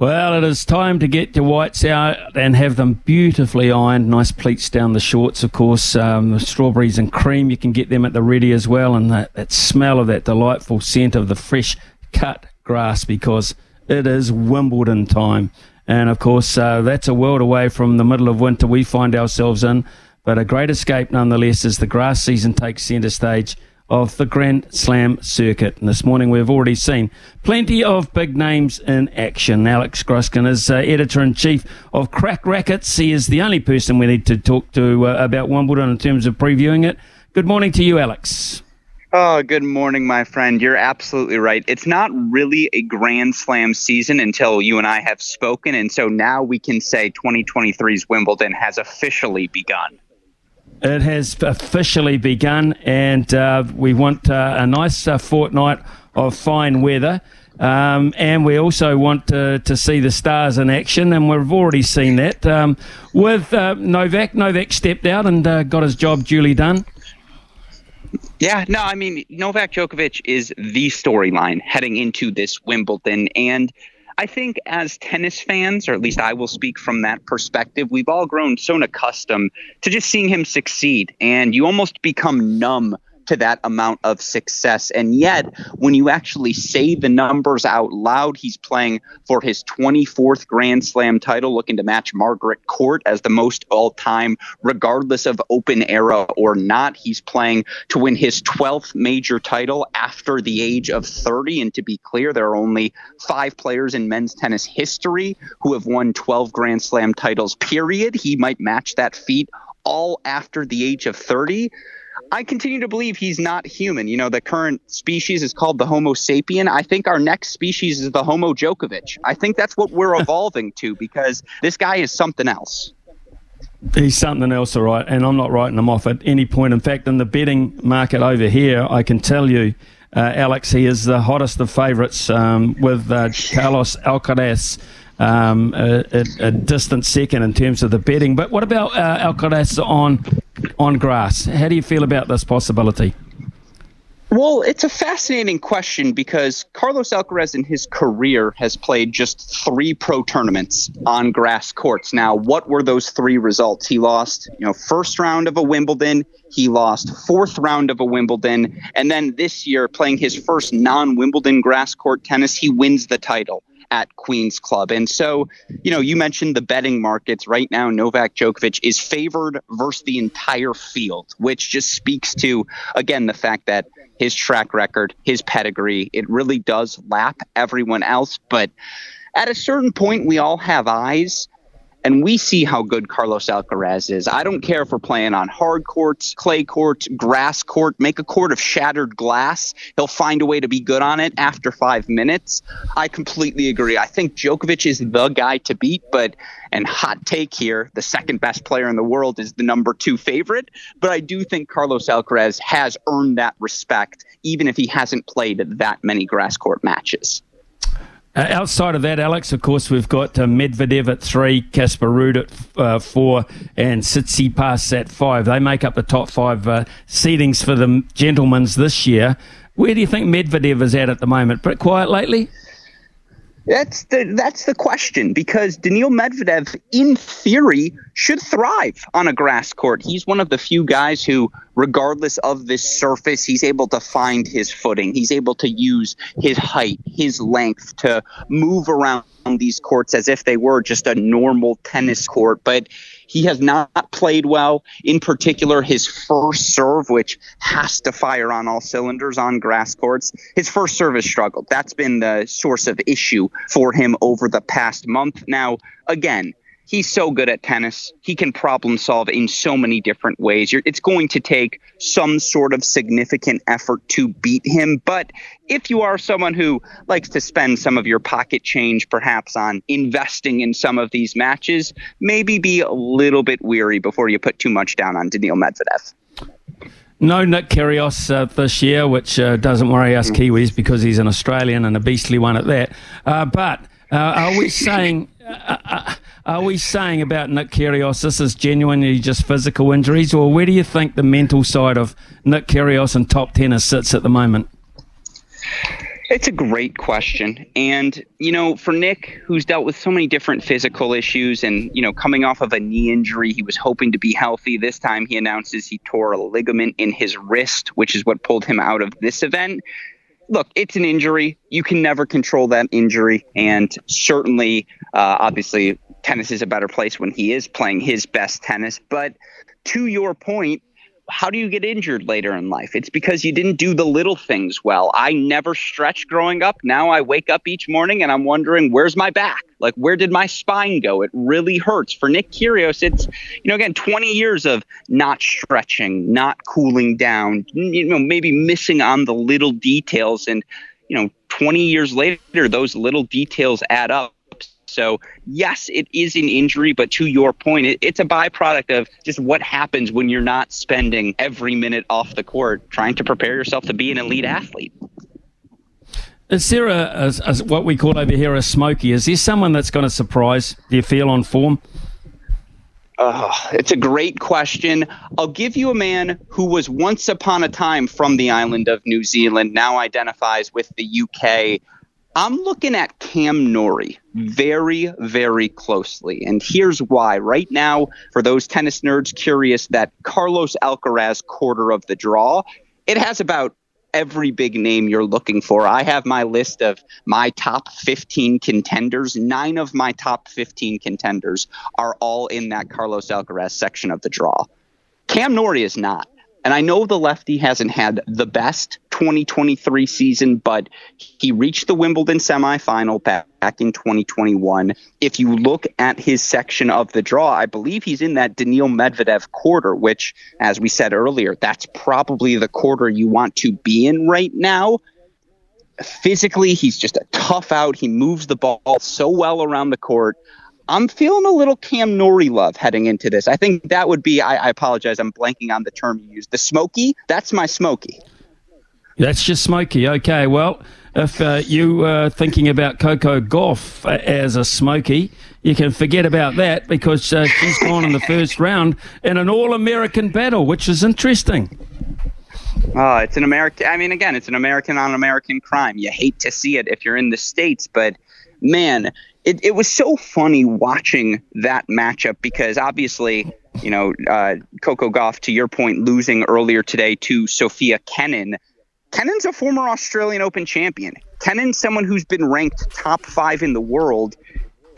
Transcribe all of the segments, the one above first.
Well, it is time to get your whites out and have them beautifully ironed. Nice pleats down the shorts, of course. Um, strawberries and cream, you can get them at the ready as well. And that, that smell of that delightful scent of the fresh cut grass because it is Wimbledon time. And of course, uh, that's a world away from the middle of winter we find ourselves in. But a great escape nonetheless as the grass season takes centre stage of the Grand Slam circuit. And this morning we've already seen plenty of big names in action. Alex Gruskin is uh, editor in chief of Cracked Racquets. He is the only person we need to talk to uh, about Wimbledon in terms of previewing it. Good morning to you, Alex. Oh, good morning, my friend. You're absolutely right. It's not really a Grand Slam season until you and I have spoken. And so now we can say 2023's Wimbledon has officially begun. It has officially begun, and uh, we want uh, a nice uh, fortnight of fine weather. Um, and we also want to, to, see the stars in action, and we've already seen that um, with uh, Novak. Novak stepped out and uh, got his job duly done. Yeah, no, I mean Novak Djokovic is the storyline heading into this Wimbledon, and I think as tennis fans, or at least I will speak from that perspective, we've all grown so accustomed to just seeing him succeed, and you almost become numb to that amount of success. And yet, when you actually say the numbers out loud, he's playing for his 24th Grand Slam title, looking to match Margaret Court as the most all time, regardless of open era or not. He's playing to win his 12th major title after the age of 30. And to be clear, there are only five players in men's tennis history who have won 12 Grand Slam titles, period. He might match that feat all after the age of 30. I continue to believe he's not human. You know, the current species is called the Homo sapien. I think our next species is the Homo Djokovic. I think that's what we're evolving to because this guy is something else. He's something else, all right, and I'm not writing him off at any point. In fact, in the betting market over here, I can tell you, uh, Alex, he is the hottest of favourites um, with uh, Carlos Alcaraz um, a, a, a, distant second in terms of the betting. But what about uh, Alcaraz on on grass? How do you feel about this possibility? Well, it's a fascinating question because Carlos Alcaraz in his career has played just three pro tournaments on grass courts. Now, what were those three results? He lost, you know, first round of a Wimbledon, he lost fourth round of a Wimbledon, and then this year playing his first non-Wimbledon grass court tennis, he wins the title at Queen's Club. And so, you know, you mentioned the betting markets. Right now, Novak Djokovic is favored versus the entire field, which just speaks to, again, the fact that his track record, his pedigree, it really does lap everyone else. But at a certain point, we all have eyes and we see how good Carlos Alcaraz is. I don't care if we're playing on hard courts, clay courts, grass court, make a court of shattered glass. He'll find a way to be good on it after five minutes. I completely agree. I think Djokovic is the guy to beat, but, and hot take here, the second best player in the world is the number two favorite. But I do think Carlos Alcaraz has earned that respect, even if he hasn't played that many grass court matches. Uh, outside of that, Alex, of course, we've got uh, Medvedev at three, Casper Ruud at uh, four, and Tsitsipas at five. They make up the top five uh, seedings for the gentlemen's this year. Where do you think Medvedev is at at the moment? Pretty quiet lately? That's the that's the question because Daniil Medvedev, in theory, should thrive on a grass court. He's one of the few guys who, regardless of this surface, he's able to find his footing. He's able to use his height, his length to move around these courts as if they were just a normal tennis court. But he has not played well. In particular, his first serve, which has to fire on all cylinders on grass courts, his first serve has struggled. That's been the source of issue for him over the past month. Now, again, he's so good at tennis. He can problem solve in so many different ways. You're, it's going to take some sort of significant effort to beat him. But if you are someone who likes to spend some of your pocket change perhaps on investing in some of these matches, maybe be a little bit weary before you put too much down on Daniil Medvedev. No Nick Kyrgios uh, this year, which uh, doesn't worry us Kiwis because he's an Australian and a beastly one at that. Uh, but uh, are we saying uh, are we saying about Nick Kyrgios this is genuinely just physical injuries, or where do you think the mental side of Nick Kyrgios and top tennis sits at the moment? It's a great question. And, you know, for Nick, who's dealt with so many different physical issues and, you know, coming off of a knee injury, he was hoping to be healthy. This time he announces he tore a ligament in his wrist, which is what pulled him out of this event. Look, it's an injury. You can never control that injury. And certainly, uh, obviously, tennis is a better place when he is playing his best tennis. But to your point, how do you get injured later in life? It's because you didn't do the little things well. I never stretched growing up. Now I wake up each morning and I'm wondering, where's my back? Like, where did my spine go? It really hurts. For Nick Kyrgios, it's, you know, again, 20 years of not stretching, not cooling down, you know, maybe missing on the little details. And, you know, 20 years later, those little details add up so, yes, it is an injury, but to your point, it, it's a byproduct of just what happens when you're not spending every minute off the court trying to prepare yourself to be an elite athlete. Is there a, a, a what we call over here a smoky? Is there someone that's going to surprise? Do you feel on form? Oh, it's a great question. I'll give you a man who was once upon a time from the island of New Zealand, now identifies with the UK. I'm looking at Cam Norrie very, very closely. And here's why. Right now, for those tennis nerds curious, that Carlos Alcaraz quarter of the draw, it has about every big name you're looking for. I have my list of my top 15 contenders. Nine of my top 15 contenders are all in that Carlos Alcaraz section of the draw. Cam Norrie is not. And I know the lefty hasn't had the best 2023 season, but he reached the Wimbledon semifinal back, back in 2021. If you look at his section of the draw, I believe he's in that Daniil Medvedev quarter, which, as we said earlier, that's probably the quarter you want to be in right now. Physically, he's just a tough out. He moves the ball so well around the court. I'm feeling a little Cam Norrie love heading into this. I think that would be, I, I apologize, I'm blanking on the term you used. The smoky, that's my smoky. That's just smoky. Okay, well, if uh, you are thinking about Coco Gauff as a smoky, you can forget about that because uh, she's gone in the first round in an all American battle, which is interesting. Oh, it's an American. I mean, again, it's an American on American crime. You hate to see it if you're in the States, but man, it, it was so funny watching that matchup because obviously, you know, uh, Coco Gauff, to your point, losing earlier today to Sofia Kenin. Kenin's a former Australian Open champion. Kenin's someone who's been ranked top five in the world.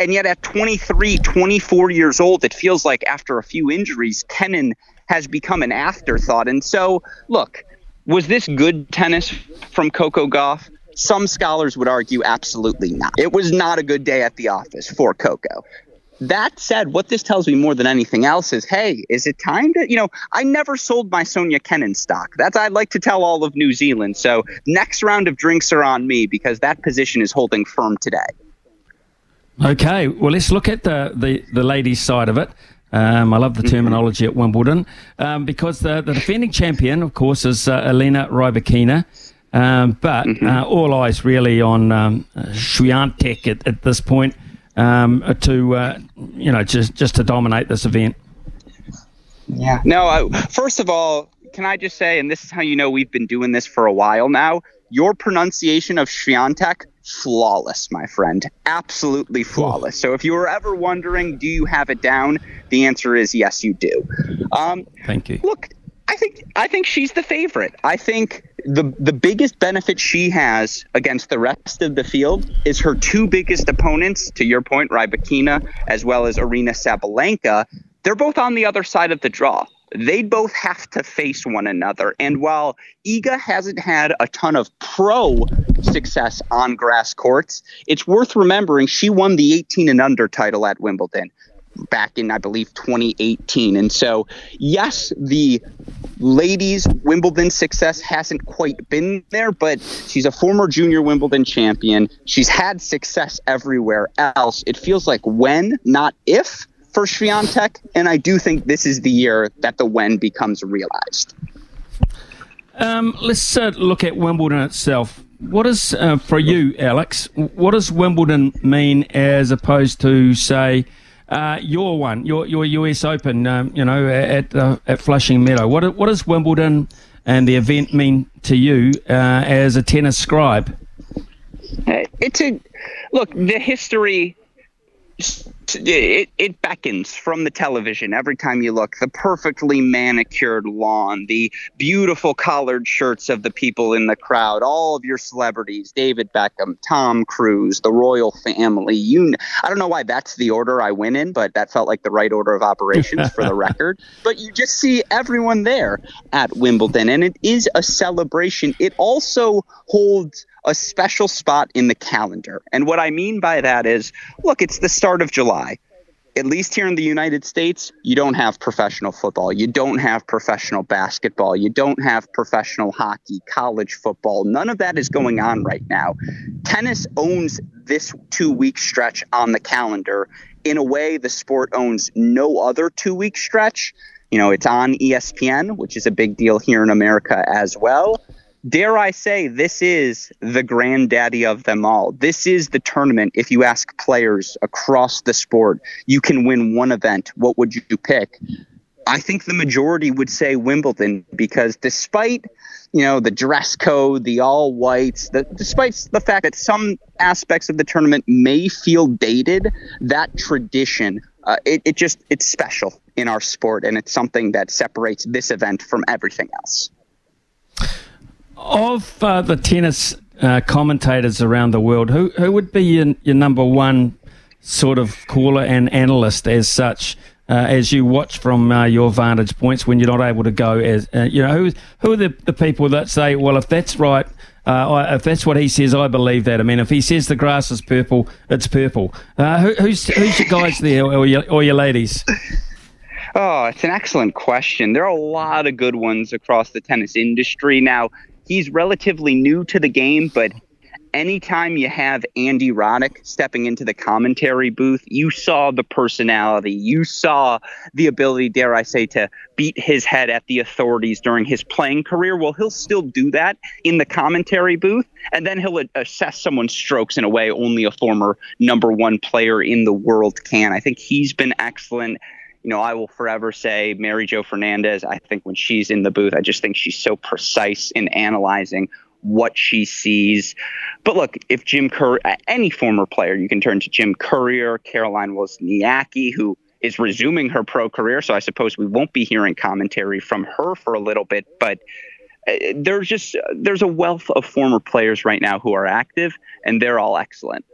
And yet at 23, 24 years old, it feels like after a few injuries, Kenin has become an afterthought. And so, look, was this good tennis from Coco Gauff? Some scholars would argue absolutely not. It was not a good day at the office for Coco. That said, what this tells me more than anything else is, hey, is it time to, you know, I never sold my Sonia Kenin stock. That's I'd like to tell all of New Zealand. So next round of drinks are on me because that position is holding firm today. Okay, well, let's look at the, the, the ladies' side of it. Um, I love the mm-hmm. terminology at Wimbledon um, because the, the defending champion, of course, is uh, Elena Rybakina. Um, but mm-hmm. uh, all eyes really on um, Swiatek at, at, this point um, to uh, you know just just to dominate this event. Yeah. No. Uh, first of all, can I just say, and this is how you know we've been doing this for a while now. Your pronunciation of Swiatek flawless, my friend. Absolutely flawless. So if you were ever wondering, do you have it down? The answer is yes, you do. Um, Thank you. Look, I think I think she's the favorite. I think the the biggest benefit she has against the rest of the field is her two biggest opponents. To your point, Rybakina as well as Aryna Sabalenka. They're both on the other side of the draw. They both have to face one another. And while Iga hasn't had a ton of pro success on grass courts, it's worth remembering she won the 18 and under title at Wimbledon. Back in, I believe, 2018. And so, yes, the ladies' Wimbledon success hasn't quite been there, but she's a former junior Wimbledon champion. She's had success everywhere else. It feels like when, not if, for Swiatek. And I do think this is the year that the when becomes realized. Um, let's uh, look at Wimbledon itself. What is, uh, for you, Alex, what does Wimbledon mean as opposed to, say, uh, your one, your your US Open, um, you know, at uh, at Flushing Meadow. What what does Wimbledon and the event mean to you uh, as a tennis scribe? It's a look. The history it, it beckons from the television every time you look. The perfectly manicured lawn, the beautiful collared shirts of the people in the crowd, all of your celebrities, David Beckham, Tom Cruise, the royal family. You, I don't know why that's the order I went in, but that felt like the right order of operations for the record. But you just see everyone there at Wimbledon, and it is a celebration. It also holds a special spot in the calendar. And what I mean by that is look, it's the start of July. At least here in the United States, you don't have professional football. You don't have professional basketball. You don't have professional hockey, college football. None of that is going on right now. Tennis owns this two week stretch on the calendar in a way the sport owns no other two week stretch. You know, it's on ESPN, which is a big deal here in America as well dare I say, this is the granddaddy of them all. This is the tournament. If you ask players across the sport, you can win one event. What would you pick? I think the majority would say Wimbledon because despite you know the dress code, the all whites, the, despite the fact that some aspects of the tournament may feel dated, that tradition uh, it, it just it's special in our sport and it's something that separates this event from everything else. Of uh, the tennis uh, commentators around the world, who who would be your, your number one sort of caller and analyst as such? Uh, as you watch from uh, your vantage points when you're not able to go as uh, you know who who are the, the people that say well if that's right uh, I, if that's what he says I believe that I mean if he says the grass is purple it's purple uh, who, who's who's your guys there or your, or your ladies Oh, it's an excellent question. There are a lot of good ones across the tennis industry. Now, he's relatively new to the game, but anytime you have Andy Roddick stepping into the commentary booth, you saw the personality. You saw the ability, dare I say, to beat his head at the authorities during his playing career. Well, he'll still do that in the commentary booth, and then he'll assess someone's strokes in a way only a former number one player in the world can. I think he's been excellent you know, I will forever say Mary Joe Fernandez. I think when she's in the booth, I just think she's so precise in analyzing what she sees. But look, if Jim Courier, any former player, you can turn to Jim Courier, Caroline Wozniacki, who is resuming her pro career. So I suppose we won't be hearing commentary from her for a little bit. But uh, there's just there's a wealth of former players right now who are active, and they're all excellent.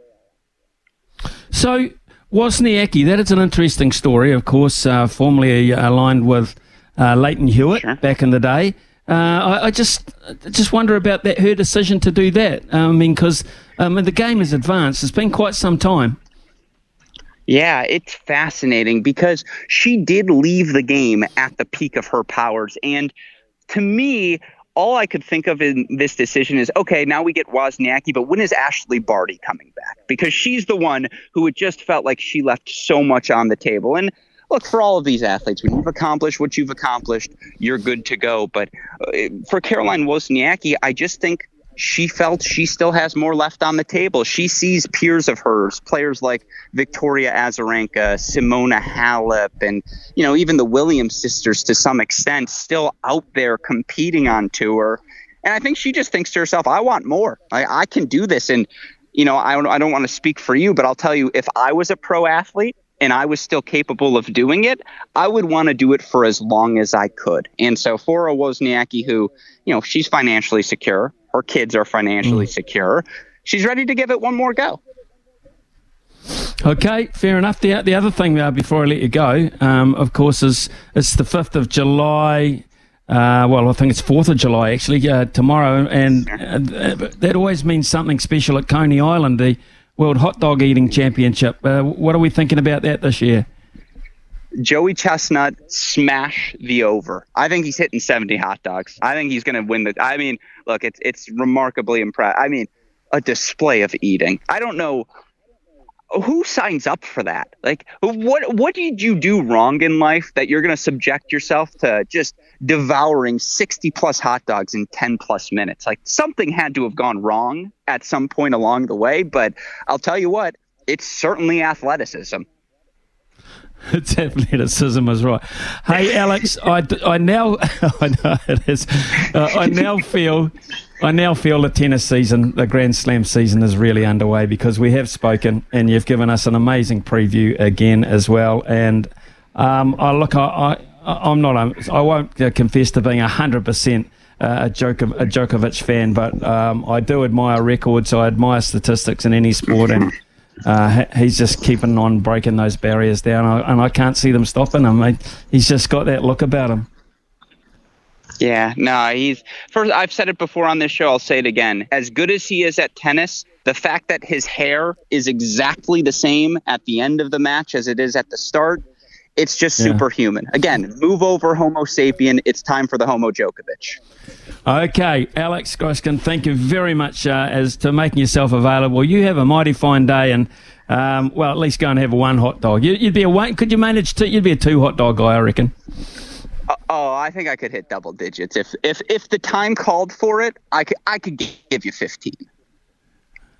So Wozniacki, that is an interesting story, of course, uh, formerly aligned with uh, Lleyton Hewitt sure. back in the day. Uh, I, I, just just wonder about that her decision to do that. I mean, because um, the game has advanced. It's been quite some time. Yeah, it's fascinating because she did leave the game at the peak of her powers. And to me, all I could think of in this decision is okay, now we get Wozniacki, but when is Ashleigh Barty coming back? Because she's the one who it just felt like she left so much on the table. And look, for all of these athletes, when you've accomplished what you've accomplished, you're good to go. But uh, for Caroline Wozniacki, I just think she felt she still has more left on the table. She sees peers of hers, players like Victoria Azarenka, Simona Halep, and you know even the Williams sisters to some extent still out there competing on tour. And I think she just thinks to herself, "I want more. I, I can do this." And you know, I don't, I don't want to speak for you, but I'll tell you, if I was a pro athlete and I was still capable of doing it, I would want to do it for as long as I could. And so for a Wozniacki who, you know, she's financially secure, her kids are financially mm. secure. She's ready to give it one more go. Okay, fair enough. The, the other thing uh, before I let you go, um, of course, is it's the 5th of July. Uh, well, I think it's 4th of July actually, uh, tomorrow. And uh, that always means something special at Coney Island, the World Hot Dog Eating Championship. Uh, what are we thinking about that this year? Joey Chestnut smash the over. I think he's hitting 70 hot dogs. I think he's going to win the. I mean, look, it's it's remarkably impressive. I mean, a display of eating. I don't know who signs up for that? Like, what what did you do wrong in life that you're going to subject yourself to just devouring 60 plus hot dogs in 10 plus minutes? Like, something had to have gone wrong at some point along the way. But I'll tell you what, it's certainly athleticism. It's athleticism is right. Hey, Alex, I, I now I know it is. Uh, I now feel I now feel the tennis season, the Grand Slam season, is really underway because we have spoken and you've given us an amazing preview again as well. And um, I look, I, I am not I won't confess to being hundred percent. Uh, a, Djoko, a Djokovic fan, but um, I do admire records. I admire statistics in any sport, and uh, he's just keeping on breaking those barriers down, and I can't see them stopping him. He's just got that look about him. Yeah, no, he's first. I've said it before on this show. I'll say it again. As good as he is at tennis, the fact that his hair is exactly the same at the end of the match as it is at the start, it's just yeah. superhuman. Again, move over Homo sapien. It's time for the Homo Djokovic. Okay, Alex Gruskin, thank you very much uh, as to making yourself available. You have a mighty fine day, and um, well, at least go and have one hot dog. You, would be a one. Could you manage to? You'd be a two hot dog guy, I reckon. Uh, oh, I think I could hit double digits if if if the time called for it. I could I could give you fifteen.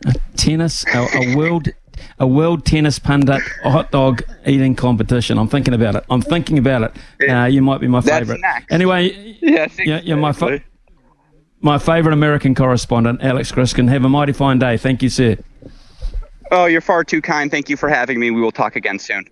A tennis, a, a world, a world tennis pundit hot dog eating competition. I'm thinking about it. I'm thinking about it. Uh, you might be my favorite. Anyway, yes, exactly. yeah, you're my fa- my favorite American correspondent, Alex Gruskin. Have a mighty fine day. Thank you, sir. Oh, you're far too kind. Thank you for having me. We will talk again soon.